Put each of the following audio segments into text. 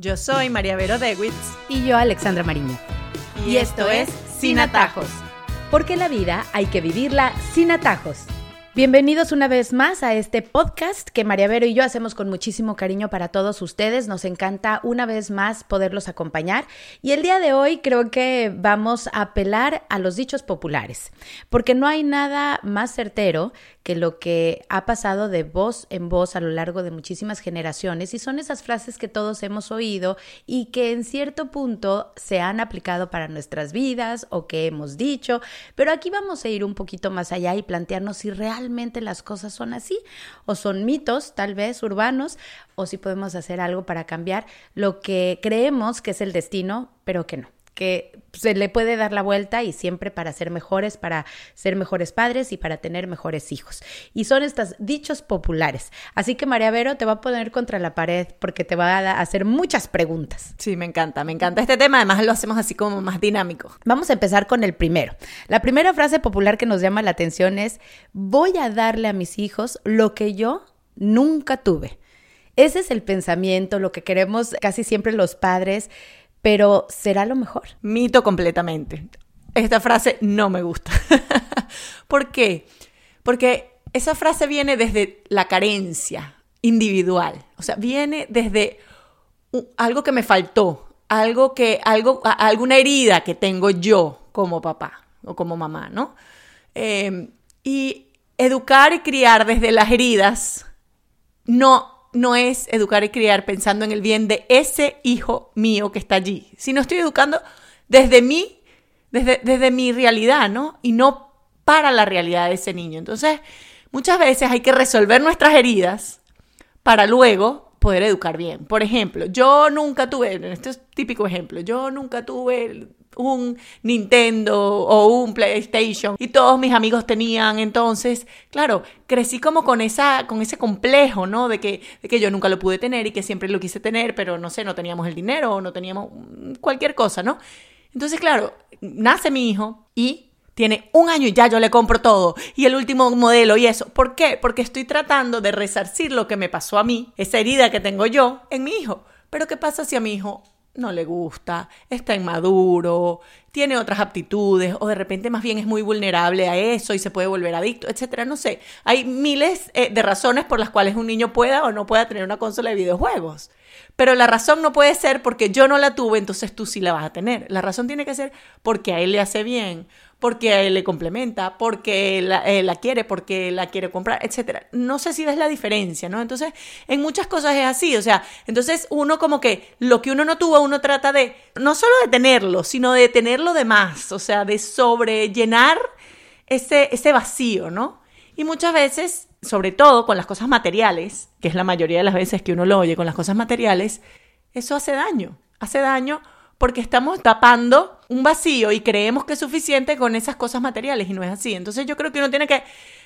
Yo soy María Vero Dewitz. Y yo, Alexandra Mariño. Y, esto es Sin Atajos. Porque la vida hay que vivirla sin atajos. Bienvenidos una vez más a este podcast que María Vero y yo hacemos con muchísimo cariño para todos ustedes. Nos encanta una vez más poderlos acompañar. Y el día de hoy creo que vamos a apelar a los dichos populares, porque no hay nada más certero que lo que ha pasado de voz en voz a lo largo de muchísimas generaciones y son esas frases que todos hemos oído y que en cierto punto se han aplicado para nuestras vidas o que hemos dicho, pero aquí vamos a ir un poquito más allá y plantearnos si realmente las cosas son así o son mitos tal vez urbanos o si podemos hacer algo para cambiar lo que creemos que es el destino, pero que no que se le puede dar la vuelta y siempre para ser mejores, para ser mejores padres y para tener mejores hijos. Y son estos dichos populares. Así que María Vero te va a poner contra la pared porque te va a hacer muchas preguntas. Sí, me encanta, me encanta este tema. Además lo hacemos así como más dinámico. Vamos a empezar con el primero. La primera frase popular que nos llama la atención es, voy a darle a mis hijos lo que yo nunca tuve. Ese es el pensamiento, lo que queremos casi siempre los padres pero ¿será lo mejor? Mito completamente. Esta frase no me gusta. ¿Por qué? Porque esa frase viene desde la carencia individual, o sea, viene desde algo que me faltó, algo que, algo, alguna herida que tengo yo como papá o como mamá, ¿no? Em, y educar y criar desde las heridas no no es educar y criar pensando en el bien de ese hijo mío que está allí, sino estoy educando desde mí, desde, desde mi realidad, ¿no? Y no para la realidad de ese niño. Entonces, muchas veces hay que resolver nuestras heridas para luego poder educar bien. Por ejemplo, yo nunca tuve, este es típico ejemplo, yo nunca tuve un Nintendo o un PlayStation y todos mis amigos tenían. Entonces, claro, crecí como con, esa, con ese complejo, ¿no? De que, de que yo nunca lo pude tener y que siempre lo quise tener, pero no sé, no teníamos el dinero o no teníamos cualquier cosa, ¿no? Entonces, claro, nace mi hijo y tiene un año y ya yo le compro todo y el último modelo y eso. ¿Por qué? Porque estoy tratando de resarcir lo que me pasó a mí, esa herida que tengo yo en mi hijo. Pero ¿qué pasa si a mi hijo no le gusta, está inmaduro, tiene otras aptitudes o de repente más bien es muy vulnerable a eso y se puede volver adicto, etcétera, no sé. Hay miles eh, de razones por las cuales un niño pueda o no pueda tener una consola de videojuegos. Pero la razón no puede ser porque yo no la tuve, entonces tú sí la vas a tener. La razón tiene que ser porque a él le hace bien, porque a él le complementa, porque la, eh, la quiere, porque la quiere comprar, etc. No sé si ves la diferencia, ¿no? Entonces, en muchas cosas es así, o sea, entonces uno como que lo que uno no tuvo, uno trata de, no solo de tenerlo, sino de tenerlo de más, o sea, de sobrellenar ese, ese vacío, ¿no? Y muchas veces, sobre todo con las cosas materiales, que es la mayoría de las veces que uno lo oye con las cosas materiales, eso hace daño, hace daño porque estamos tapando un vacío y creemos que es suficiente con esas cosas materiales y no es así. Entonces yo creo que uno tiene que,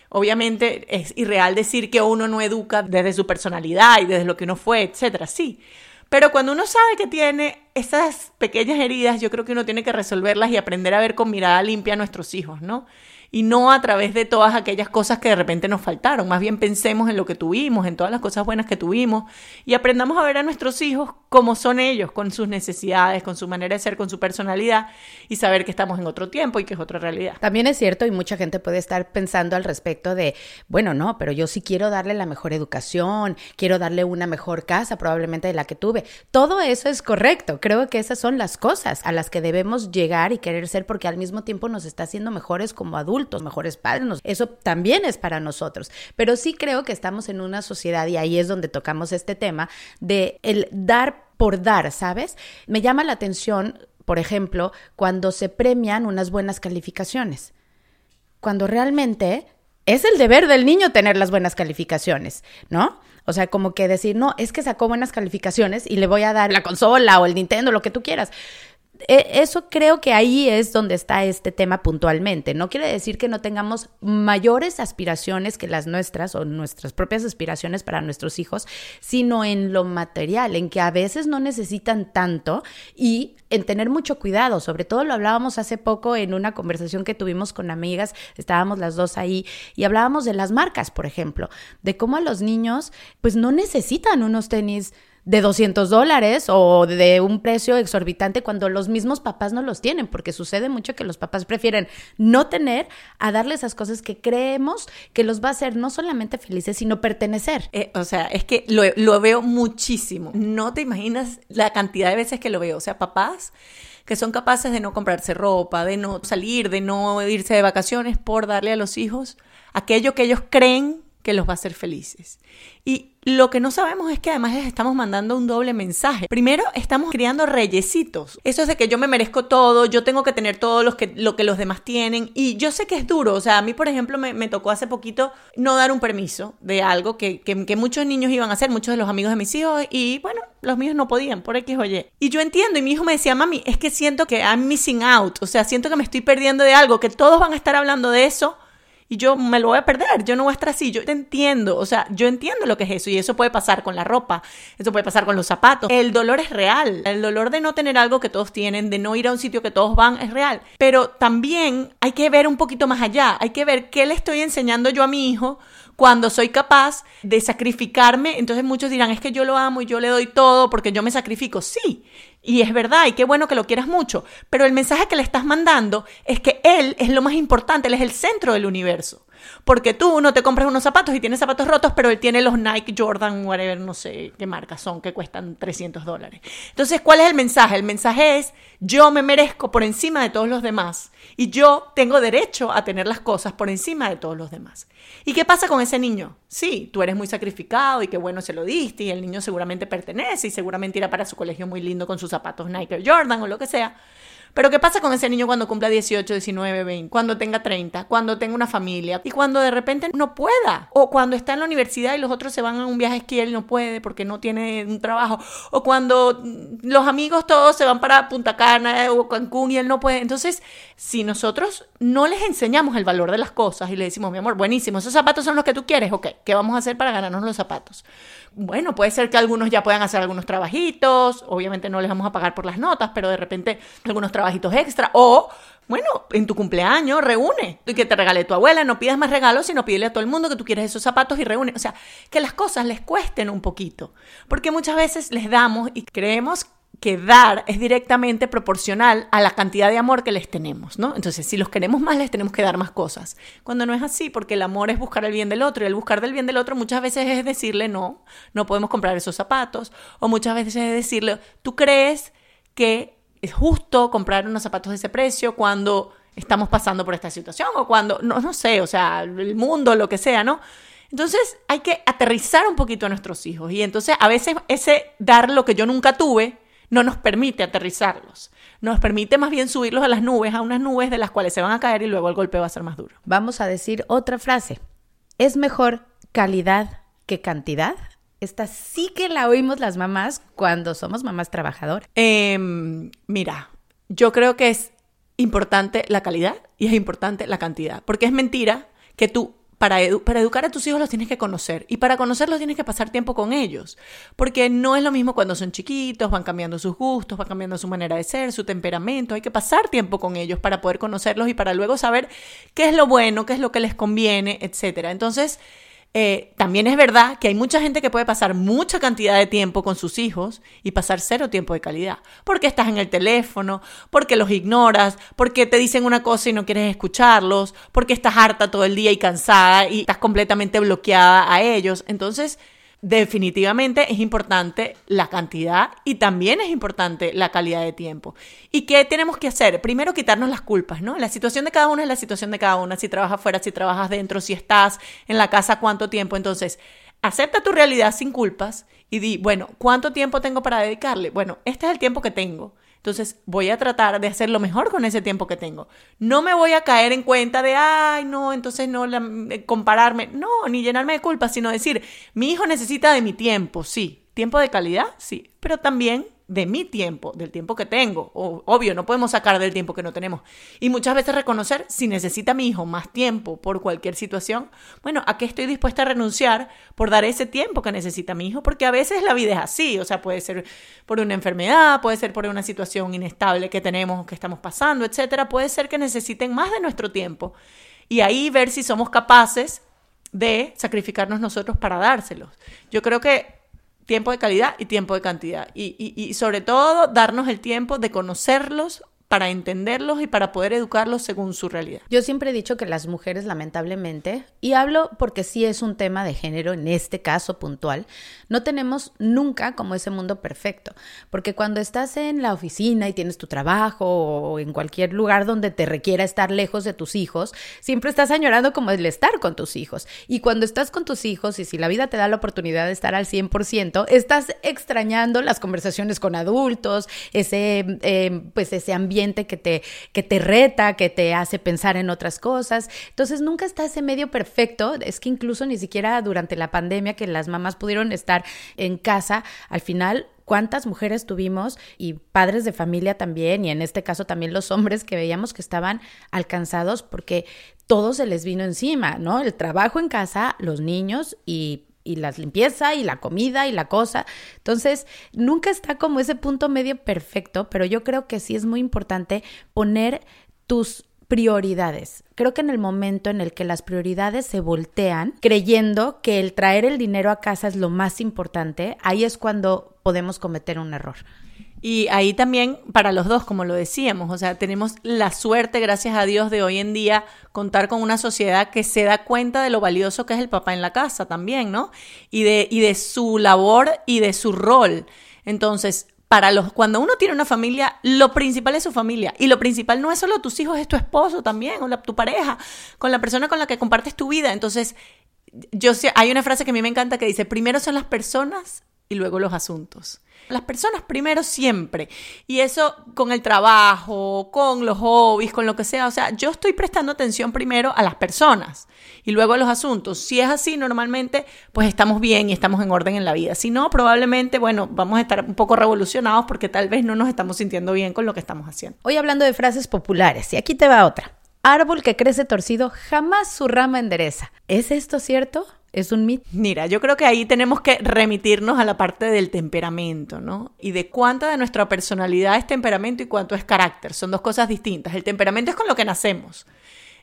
obviamente es irreal decir que uno no educa desde su personalidad y desde lo que uno fue, etcétera, sí. Pero cuando uno sabe que tiene esas pequeñas heridas, yo creo que uno tiene que resolverlas y aprender a ver con mirada limpia a nuestros hijos, ¿no? Y no a través de todas aquellas cosas que de repente nos faltaron. Más bien pensemos en lo que tuvimos, en todas las cosas buenas que tuvimos y aprendamos a ver a nuestros hijos como son ellos, con sus necesidades, con su manera de ser, con su personalidad y saber que estamos en otro tiempo y que es otra realidad. También es cierto y mucha gente puede estar pensando al respecto de, bueno, no, pero yo sí quiero darle la mejor educación, quiero darle una mejor casa probablemente de la que tuve. Todo eso es correcto. Creo que esas son las cosas a las que debemos llegar y querer ser porque al mismo tiempo nos está haciendo mejores como adultos mejores padres. Eso también es para nosotros. Pero sí creo que estamos en una sociedad, y ahí es donde tocamos este tema, de el dar por dar, ¿sabes? Me llama la atención, por ejemplo, cuando se premian unas buenas calificaciones. Cuando realmente es el deber del niño tener las buenas calificaciones, ¿no? O sea, como que decir, no, es que sacó buenas calificaciones y le voy a dar la consola o el Nintendo, lo que tú quieras. E, eso creo que ahí es donde está este tema puntualmente. No quiere decir que no tengamos mayores aspiraciones que las nuestras o nuestras propias aspiraciones para nuestros hijos, sino en lo material, en que a veces no necesitan tanto y en tener mucho cuidado. Sobre todo lo hablábamos hace poco en una conversación que tuvimos con amigas, estábamos las dos ahí y hablábamos de las marcas, por ejemplo, de cómo a los niños pues no necesitan unos tenis de 200 dólares o de un precio exorbitante cuando los mismos papás no los tienen, porque sucede mucho que los papás prefieren no tener a darle esas cosas que creemos que los va a hacer no solamente felices, sino pertenecer. Eh, o sea, es que lo, lo veo muchísimo. No te imaginas la cantidad de veces que lo veo. O sea, papás que son capaces de no comprarse ropa, de no salir, de no irse de vacaciones por darle a los hijos aquello que ellos creen que los va a hacer felices. Y lo que no sabemos es que además les estamos mandando un doble mensaje. Primero, estamos criando reyesitos. Eso es de que yo me merezco todo, yo tengo que tener todo lo que, lo que los demás tienen. Y yo sé que es duro. O sea, a mí, por ejemplo, me, me tocó hace poquito no dar un permiso de algo que, que, que, muchos niños iban a hacer, muchos de los amigos de mis hijos. Y bueno, los míos no podían, por X o Y. Y yo entiendo, y mi hijo me decía, mami, es que siento que I'm missing out. O sea, siento que me estoy perdiendo de algo, que todos van a estar hablando de eso y yo me lo voy a perder, yo no voy a estar así, yo te entiendo, o sea, yo entiendo lo que es eso y eso puede pasar con la ropa, eso puede pasar con los zapatos, el dolor es real, el dolor de no tener algo que todos tienen, de no ir a un sitio que todos van es real, pero también hay que ver un poquito más allá, hay que ver qué le estoy enseñando yo a mi hijo cuando soy capaz de sacrificarme, entonces muchos dirán, es que yo lo amo y yo le doy todo porque yo me sacrifico. Sí, y es verdad, y qué bueno que lo quieras mucho, pero el mensaje que le estás mandando es que él es lo más importante, él es el centro del universo. Porque tú no te compras unos zapatos y tienes zapatos rotos, pero él tiene los Nike Jordan, whatever, no sé qué marca son, que cuestan 300 dólares. Entonces, ¿cuál es el mensaje? El mensaje es, yo me merezco por encima de todos los demás y yo tengo derecho a tener las cosas por encima de todos los demás. ¿Y qué pasa con ese niño? Sí, tú eres muy sacrificado y qué bueno se lo diste y el niño seguramente pertenece y seguramente irá para su colegio muy lindo con sus zapatos Nike Jordan o lo que sea. Pero ¿qué pasa con ese niño cuando cumpla 18, 19, 20? Cuando tenga 30, cuando tenga una familia y cuando de repente no pueda. O cuando está en la universidad y los otros se van a un viaje a esquí y él no puede porque no tiene un trabajo. O cuando los amigos todos se van para Punta Cana o Cancún y él no puede. Entonces, si nosotros no les enseñamos el valor de las cosas y le decimos, mi amor, buenísimo, esos zapatos son los que tú quieres, ok, ¿qué vamos a hacer para ganarnos los zapatos? bueno, puede ser que algunos ya puedan hacer algunos trabajitos, obviamente no les vamos a pagar por las notas, pero de repente algunos trabajitos extra, o bueno, en tu cumpleaños reúne y que te regale tu abuela, no pidas más regalos, sino pídele a todo el mundo que tú quieres esos zapatos y reúne, o sea, que las cosas les cuesten un poquito, porque muchas veces les damos y creemos que dar es directamente proporcional a la cantidad de amor que les tenemos, ¿no? Entonces, si los queremos más, les tenemos que dar más cosas. Cuando no es así, porque el amor es buscar el bien del otro y el buscar del bien del otro muchas veces es decirle, no, no podemos comprar esos zapatos, o muchas veces es decirle, tú crees que es justo comprar unos zapatos de ese precio cuando estamos pasando por esta situación o cuando, no, no sé, o sea, el mundo, lo que sea, ¿no? Entonces hay que aterrizar un poquito a nuestros hijos y entonces a veces ese dar lo que yo nunca tuve, no nos permite aterrizarlos. Nos permite más bien subirlos a las nubes, a unas nubes de las cuales se van a caer y luego el golpe va a ser más duro. Vamos a decir otra frase. ¿Es mejor calidad que cantidad? Esta sí que la oímos las mamás cuando somos mamás trabajadoras. Eh, mira, yo creo que es importante la calidad y es importante la cantidad, porque es mentira que tú para, para, educar a tus hijos los tienes que conocer y para conocerlos tienes que pasar tiempo con ellos, porque no es lo mismo cuando son chiquitos, van cambiando sus gustos, van cambiando su manera de ser, su temperamento, hay que pasar tiempo con ellos para poder conocerlos y para luego saber qué es lo bueno, qué es lo que les conviene, etc. Entonces, eh, también es verdad que hay mucha gente que puede pasar mucha cantidad de tiempo con sus hijos y pasar cero tiempo de calidad. Porque estás en el teléfono, porque los ignoras, porque te dicen una cosa y no quieres escucharlos, porque estás harta todo el día y cansada y estás completamente bloqueada a ellos. Entonces, definitivamente es importante la cantidad y también es importante la calidad de tiempo. ¿Y qué tenemos que hacer? Primero quitarnos las culpas, ¿no? La situación de cada uno es la situación de cada una. Si trabajas fuera, si trabajas dentro, si estás en la casa, cuánto tiempo. Entonces, acepta tu realidad sin culpas y di, bueno, ¿cuánto tiempo tengo para dedicarle? Bueno, este es el tiempo que tengo. Entonces voy a tratar de hacer lo mejor con ese tiempo que tengo. No me voy a caer en cuenta de, ay, no, entonces no eh, compararme, no, ni llenarme de culpa, sino decir, mi hijo necesita de mi tiempo, sí. Tiempo de calidad, sí, pero también de mi tiempo, del tiempo que tengo. O, obvio, no podemos sacar del tiempo que no tenemos. Y muchas veces reconocer si necesita mi hijo más tiempo por cualquier situación, bueno, ¿a qué estoy dispuesta a renunciar por dar ese tiempo que necesita mi hijo? Porque a veces la vida es así, o sea, puede ser por una enfermedad, puede ser por una situación inestable que tenemos, que estamos pasando, etcétera. Puede ser que necesiten más de nuestro tiempo. Y ahí ver si somos capaces de sacrificarnos nosotros para dárselos. Yo creo que tiempo de calidad y tiempo de cantidad. Y, y, sobre todo darnos el tiempo de conocerlos para entenderlos y para poder educarlos según su realidad. Yo siempre he dicho que las mujeres lamentablemente, y hablo porque sí es un tema de género en este caso puntual, no tenemos nunca como ese mundo perfecto, porque cuando estás en la oficina y tienes tu trabajo o en cualquier lugar donde te requiera estar lejos de tus hijos, siempre estás añorando como el estar con tus hijos. Y cuando estás con tus hijos y si la vida te da la oportunidad de estar al 100%, estás extrañando las conversaciones con adultos, ese, eh, pues ese ambiente que te, que te reta, que te hace pensar en otras cosas. Entonces nunca está ese medio perfecto. Es que incluso ni siquiera durante la pandemia que las mamás pudieron estar en casa, al final cuántas mujeres tuvimos y padres de familia también, y en este caso también los hombres que veíamos que estaban alcanzados porque todo se les vino encima, ¿no? El trabajo en casa, los niños y y la limpieza y la comida y la cosa. Entonces, nunca está como ese punto medio perfecto, pero yo creo que sí es muy importante poner tus prioridades. Creo que en el momento en el que las prioridades se voltean, creyendo que el traer el dinero a casa es lo más importante, ahí es cuando podemos cometer un error. Y ahí también para los dos, como lo decíamos, o sea, tenemos la suerte, gracias a Dios, de hoy en día contar con una sociedad que se da cuenta de lo valioso que es el papá en la casa también, ¿no? Y de, y de su labor y de su rol. Entonces, para los, cuando uno tiene una familia, lo principal es su familia. Y lo principal no es solo tus hijos, es tu esposo también, o la, tu pareja, con la persona con la que compartes tu vida. Entonces, yo sé, hay una frase que a mí me encanta que dice, primero son las personas y luego los asuntos. Las personas primero siempre. Y eso con el trabajo, con los hobbies, con lo que sea. O sea, yo estoy prestando atención primero a las personas y luego a los asuntos. Si es así, normalmente, pues estamos bien y estamos en orden en la vida. Si no, probablemente, bueno, vamos a estar un poco revolucionados porque tal vez no nos estamos sintiendo bien con lo que estamos haciendo. Hoy hablando de frases populares, y aquí te va otra. Árbol que crece torcido jamás su rama endereza. ¿Es esto cierto? ¿Es un mito? Mira, yo creo que ahí tenemos que remitirnos a la parte del temperamento, ¿no? Y de cuánta de nuestra personalidad es temperamento y cuánto es carácter. Son dos cosas distintas. El temperamento es con lo que nacemos.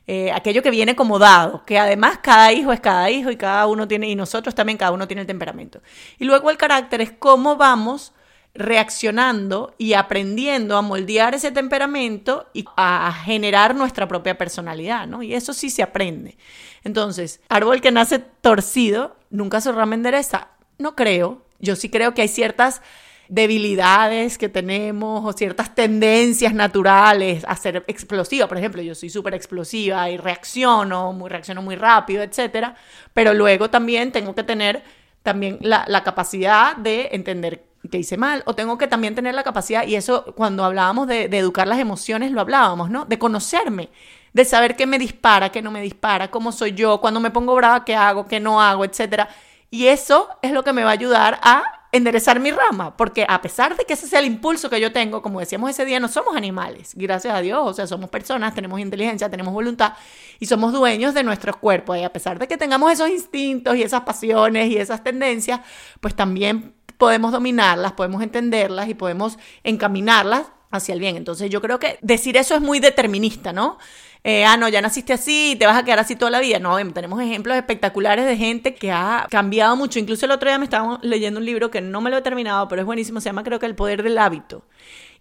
Eh, aquello que viene como dado, que además cada hijo es cada hijo y cada uno tiene, y nosotros también cada uno tiene el temperamento. Y luego el carácter es cómo vamos reaccionando y aprendiendo a moldear ese temperamento y a generar nuestra propia personalidad, ¿no? Y eso sí se aprende. Entonces, árbol que nace torcido, nunca su rama endereza. No creo. Yo sí creo que hay ciertas debilidades que tenemos o ciertas tendencias naturales a ser explosiva. Por ejemplo, yo soy súper explosiva y reacciono, muy, reacciono muy rápido, etcétera. Pero luego también tengo que tener también la, la capacidad de entender que hice mal, o tengo que también tener la capacidad, y eso cuando hablábamos de, educar las emociones lo hablábamos, ¿no? De conocerme, de saber qué me dispara, qué no me dispara, cómo soy yo, cuando me pongo brava, qué hago, qué no hago, etcétera. Y eso es lo que me va a ayudar a enderezar mi rama, porque a pesar de que ese sea el impulso que yo tengo, como decíamos ese día, no somos animales, gracias a Dios, o sea, somos personas, tenemos inteligencia, tenemos voluntad y somos dueños de nuestros cuerpos. Y a pesar de que tengamos esos instintos y esas pasiones y esas tendencias, pues también podemos dominarlas, podemos entenderlas y podemos encaminarlas hacia el bien. Entonces yo creo que decir eso es muy determinista, ¿no? Eh, ah, no, ya naciste así y te vas a quedar así toda la vida. No, tenemos ejemplos espectaculares de gente que ha cambiado mucho. Incluso el otro día me estaba leyendo un libro que no me lo he terminado, pero es buenísimo, se llama creo que El Poder del Hábito.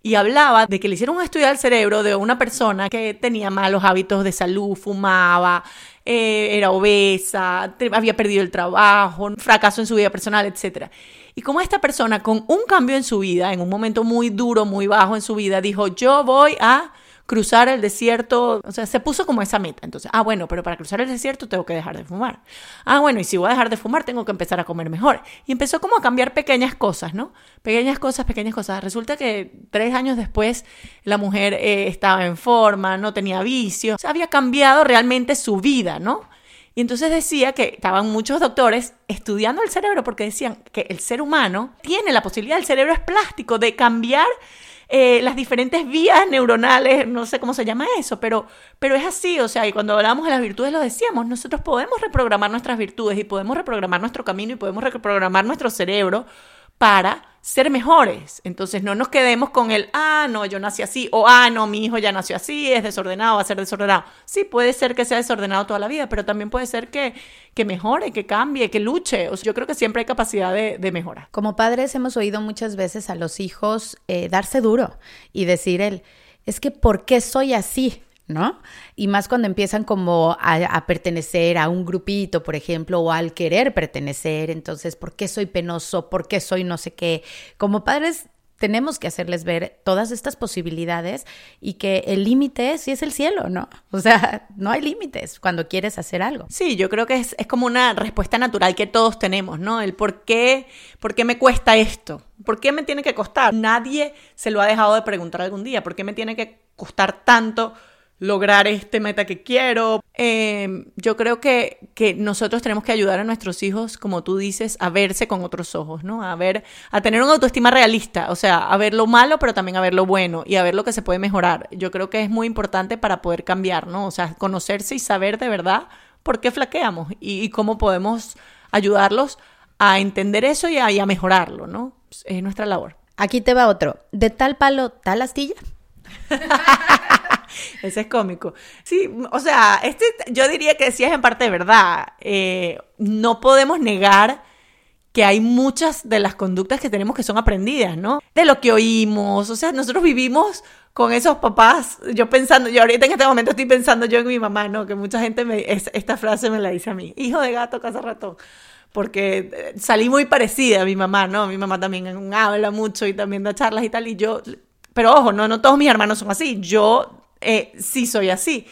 Y hablaba de que le hicieron un estudio al cerebro de una persona que tenía malos hábitos de salud, fumaba, eh, era obesa, había perdido el trabajo, fracaso en su vida personal, etc. Y como esta persona con un cambio en su vida, en un momento muy duro, muy bajo en su vida, dijo, yo voy a cruzar el desierto, o sea, se puso como esa meta. Entonces, ah, bueno, pero para cruzar el desierto tengo que dejar de fumar. Ah, bueno, y si voy a dejar de fumar, tengo que empezar a comer mejor. Y empezó como a cambiar pequeñas cosas, ¿no? Pequeñas cosas, pequeñas cosas. Resulta que tres años después la mujer eh, estaba en forma, no tenía vicio, o sea, había cambiado realmente su vida, ¿no? Y entonces decía que estaban muchos doctores estudiando el cerebro porque decían que el ser humano tiene la posibilidad, el cerebro es plástico, de cambiar eh, las diferentes vías neuronales, no sé cómo se llama eso, pero, pero es así, o sea, y cuando hablamos de las virtudes lo decíamos, nosotros podemos reprogramar nuestras virtudes y podemos reprogramar nuestro camino y podemos reprogramar nuestro cerebro para ser mejores. Entonces no nos quedemos con el, ah, no, yo nací así, o ah, no, mi hijo ya nació así, es desordenado, va a ser desordenado. Sí, puede ser que sea desordenado toda la vida, pero también puede ser que, que mejore, que cambie, que luche. O yo creo que siempre hay capacidad de, de mejorar. Como padres hemos oído muchas veces a los hijos eh, darse duro y decir el, es que ¿por qué soy así? ¿No? Y más cuando empiezan como a, pertenecer a un grupito, por ejemplo, o al querer pertenecer, entonces, ¿por qué soy penoso? ¿Por qué soy no sé qué? Como padres tenemos que hacerles ver todas estas posibilidades y que el límite sí es el cielo, ¿no? O sea, no hay límites cuando quieres hacer algo. Sí, yo creo que es, es, como una respuesta natural que todos tenemos, ¿no? El por qué, por qué me cuesta esto, por qué me tiene que costar. Nadie se lo ha dejado de preguntar algún día, ¿por qué me tiene que costar tanto lograr este meta que quiero. Em, yo creo que, que, nosotros tenemos que ayudar a nuestros hijos, como tú dices, a verse con otros ojos, ¿no? A ver, a tener una autoestima realista, o sea, a ver lo malo, pero también a ver lo bueno y a ver lo que se puede mejorar. Yo creo que es muy importante para poder cambiar, ¿no? O sea, conocerse y saber de verdad por qué flaqueamos y, cómo podemos ayudarlos a entender eso y a, y a mejorarlo, ¿no? Es nuestra labor. Aquí te va otro. De tal palo, tal astilla. Ese es cómico. Sí, o sea, este yo diría que sí es en parte verdad. Eh, no podemos negar que hay muchas de las conductas que tenemos que son aprendidas, ¿no? De lo que oímos, o sea, nosotros vivimos con esos papás, yo pensando, yo ahorita en este momento estoy pensando yo en mi mamá, ¿no? Que mucha gente me, esta frase me la dice a mí, hijo de gato, casa ratón, porque eh, salí muy parecida a mi mamá, ¿no? Mi mamá también habla mucho y también da charlas y tal, y yo, pero ojo, no, no todos mis hermanos son así, yo eh, sí soy así.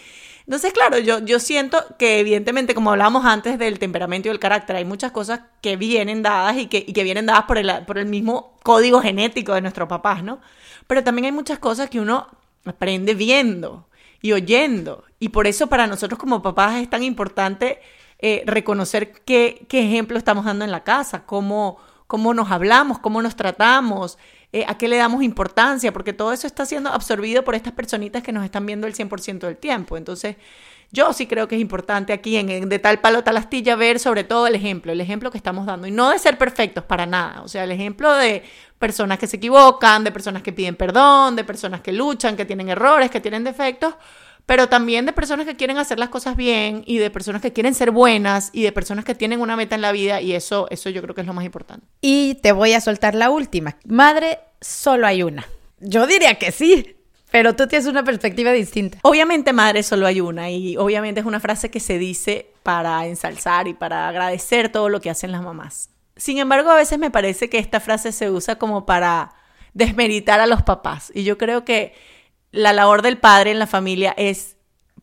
Entonces, claro, yo, yo siento que evidentemente, como hablábamos antes del temperamento y del carácter, hay muchas cosas que vienen dadas y que, y que vienen dadas por el, por el mismo código genético de nuestros papás, ¿no? Pero también hay muchas cosas que uno aprende viendo y oyendo. Y por eso para nosotros como papás es tan importante eh, reconocer qué, qué ejemplo estamos dando en la casa, cómo, cómo nos hablamos, cómo nos tratamos, eh, a qué le damos importancia, porque todo eso está siendo absorbido por estas personitas que nos están viendo el 100% del tiempo. Entonces, yo sí creo que es importante aquí en, de tal palo tal astilla ver sobre todo el ejemplo, el ejemplo que estamos dando y no de ser perfectos para nada, o sea, el ejemplo de personas que se equivocan, de personas que piden perdón, de personas que luchan, que tienen errores, que tienen defectos, pero también de personas que quieren hacer las cosas bien y de personas que quieren ser buenas y de personas que tienen una meta en la vida y eso, eso yo creo que es lo más importante. Y te voy a soltar la última. Madre, solo hay una. Yo diría que sí. Pero tú tienes una perspectiva distinta. Obviamente, madre, solo hay una. Y obviamente es una frase que se dice para ensalzar y para agradecer todo lo que hacen las mamás. Sin embargo, a veces me parece que esta frase se usa como para desmeritar a los papás. Y yo creo que la labor del padre en la familia es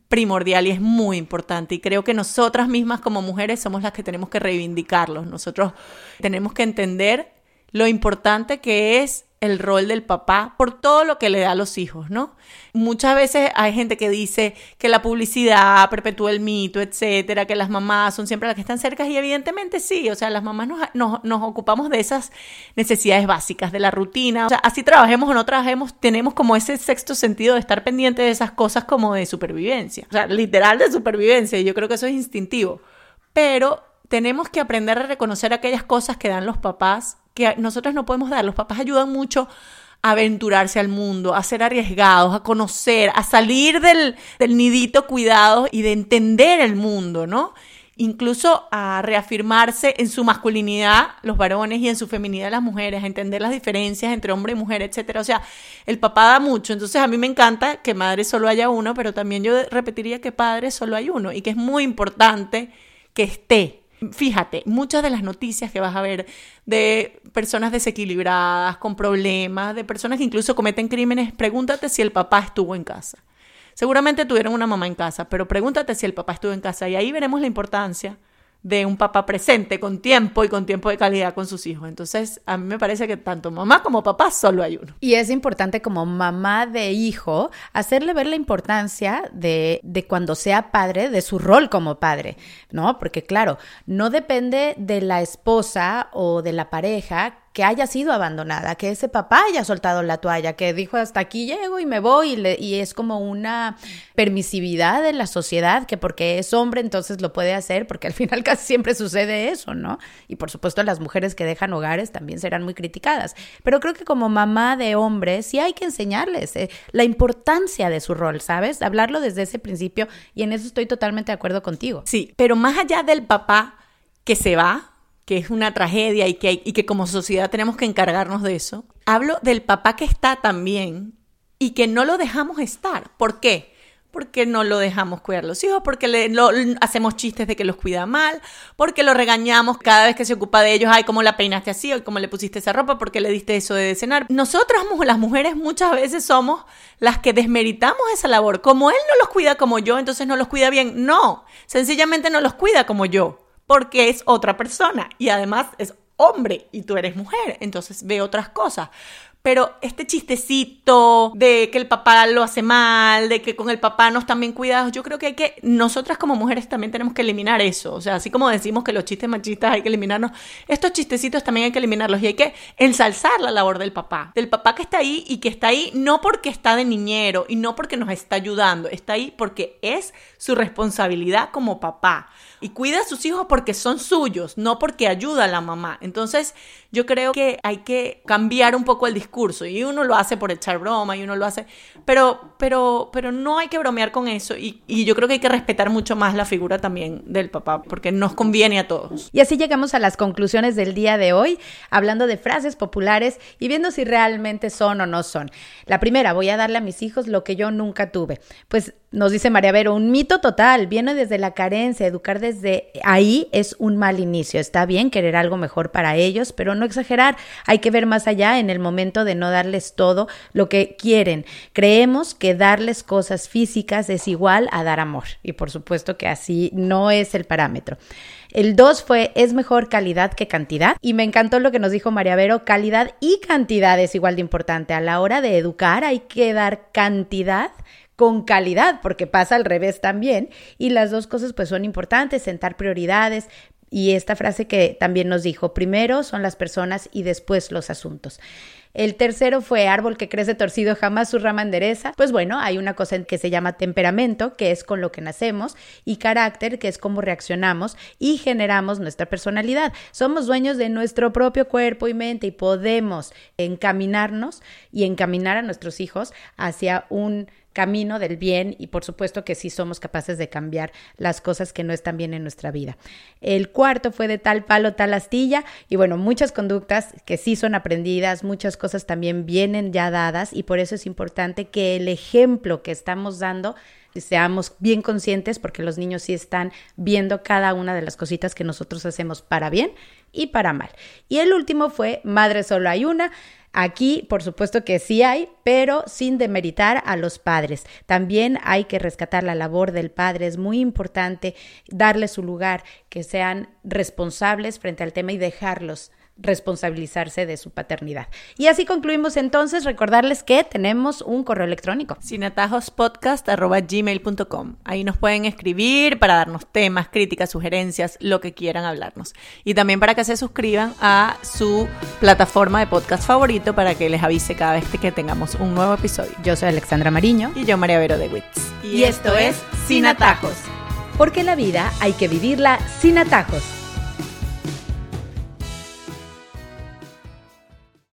primordial y es muy importante. Y creo que nosotras mismas como mujeres somos las que tenemos que reivindicarlos. Nosotros tenemos que entender lo importante que es el rol del papá por todo lo que le da a los hijos, ¿no? Muchas veces hay gente que dice que la publicidad perpetúa el mito, etcétera, que las mamás son siempre las que están cerca y evidentemente sí, o sea, las mamás nos, nos, ocupamos de esas necesidades básicas, de la rutina, o sea, así trabajemos o no trabajemos, tenemos como ese sexto sentido de estar pendiente de esas cosas como de supervivencia, o sea, literal de supervivencia, y yo creo que eso es instintivo, pero tenemos que aprender a reconocer aquellas cosas que dan los papás que nosotros no podemos dar. Los papás ayudan mucho a aventurarse al mundo, a ser arriesgados, a conocer, a salir del, del nidito cuidado y de entender el mundo, ¿no? Incluso a reafirmarse en su masculinidad los varones y en su feminidad las mujeres, a entender las diferencias entre hombre y mujer, etcétera. O sea, el papá da mucho. Entonces a mí me encanta que madre solo haya uno, pero también yo repetiría que padre solo hay uno y que es muy importante que esté Fíjate, muchas de las noticias que vas a ver de personas desequilibradas, con problemas, de personas que incluso cometen crímenes, pregúntate si el papá estuvo en casa. Seguramente tuvieron una mamá en casa, pero pregúntate si el papá estuvo en casa y ahí veremos la importancia de un papá presente, con tiempo y con tiempo de calidad con sus hijos. Entonces, a mí me parece que tanto mamá como papá solo hay uno. Y es importante como mamá de hijo hacerle ver la importancia de, de cuando sea padre, de su rol como padre, ¿no? Porque claro, no depende de la esposa o de la pareja que haya sido abandonada, que ese papá haya soltado la toalla, que dijo hasta aquí llego y me voy y, y es como una permisividad de la sociedad que porque es hombre entonces lo puede hacer, porque al final casi siempre sucede eso, ¿no? Y por supuesto las mujeres que dejan hogares también serán muy criticadas, pero creo que como mamá de hombre sí hay que enseñarles eh, la importancia de su rol, ¿sabes? Hablarlo desde ese principio y en eso estoy totalmente de acuerdo contigo. Sí, pero más allá del papá que se va, que es una tragedia y que, y que como sociedad tenemos que encargarnos de eso, hablo del papá que está también y que no lo dejamos estar. ¿Por qué? porque no lo dejamos cuidar los hijos, porque le, hacemos chistes de que los cuida mal, porque lo regañamos cada vez que se ocupa de ellos, ay, cómo la peinaste así, o cómo le pusiste esa ropa, porque le diste eso de cenar. Nosotras, las mujeres, muchas veces somos las que desmeritamos esa labor. Como él no los cuida como yo, entonces no los cuida bien. No, sencillamente no los cuida como yo, porque es otra persona y además es hombre y tú eres mujer, entonces ve otras cosas. Pero este chistecito de que el papá lo hace mal, de que con el papá no están bien cuidados, yo creo que hay que, nosotras como mujeres también tenemos que eliminar eso. O sea, así como decimos que los chistes machistas hay que eliminarnos, estos chistecitos también hay que eliminarlos y hay que ensalzar la labor del papá. Del papá que está ahí y que está ahí no porque está de niñero y no porque nos está ayudando, está ahí porque es su responsabilidad como papá. Y cuida a sus hijos porque son suyos, no porque ayuda a la mamá. Entonces, yo creo que hay que cambiar un poco el discurso y uno lo hace por echar broma y uno lo hace, pero, pero, pero no hay que bromear con eso y, y yo creo que hay que respetar mucho más la figura también del papá porque nos conviene a todos. Y así llegamos a las conclusiones del día de hoy, hablando de frases populares y viendo si realmente son o no son. La primera, voy a darle a mis hijos lo que yo nunca tuve. Pues nos dice María Vero, un mito total, viene desde la carencia, educar desde ahí es un mal inicio. Está bien querer algo mejor para ellos, pero no exagerar. Hay que ver más allá en el momento de no darles todo lo que quieren. Creemos que darles cosas físicas es igual a dar amor. Y por supuesto que así no es el parámetro. El 2 fue es mejor calidad que cantidad. Y me encantó lo que nos dijo María Vero, calidad y cantidad es igual de importante. A la hora de educar hay que dar cantidad con calidad, porque pasa al revés también. Y las dos cosas pues son importantes, sentar prioridades. Y esta frase que también nos dijo, primero son las personas y después los asuntos. El tercero fue árbol que crece torcido, jamás su rama endereza. Pues bueno, hay una cosa que se llama temperamento, que es con lo que nacemos, y carácter, que es cómo reaccionamos y generamos nuestra personalidad. Somos dueños de nuestro propio cuerpo y mente y podemos encaminarnos y encaminar a nuestros hijos hacia un camino del bien y por supuesto que sí somos capaces de cambiar las cosas que no están bien en nuestra vida. El cuarto fue de tal palo, tal astilla y bueno, muchas conductas que sí son aprendidas, muchas cosas también vienen ya dadas y por eso es importante que el ejemplo que estamos dando seamos bien conscientes porque los niños sí están viendo cada una de las cositas que nosotros hacemos para bien y para mal. Y el último fue Madre solo hay una. Aquí, por supuesto que sí hay, pero sin demeritar a los padres. También hay que rescatar la labor del padre. Es muy importante darle su lugar, que sean responsables frente al tema y dejarlos responsabilizarse de su paternidad. Y así concluimos entonces, recordarles que tenemos un correo electrónico. sinatajospodcast.gmail.com Ahí nos pueden escribir para darnos temas, críticas, sugerencias, lo que quieran hablarnos. Y también para que se suscriban a su plataforma de podcast favorito para que les avise cada vez que tengamos un nuevo episodio. Yo soy Alexandra Mariño. Y yo María Vero de Witz. Y, esto es Sin Atajos. Porque la vida hay que vivirla sin atajos.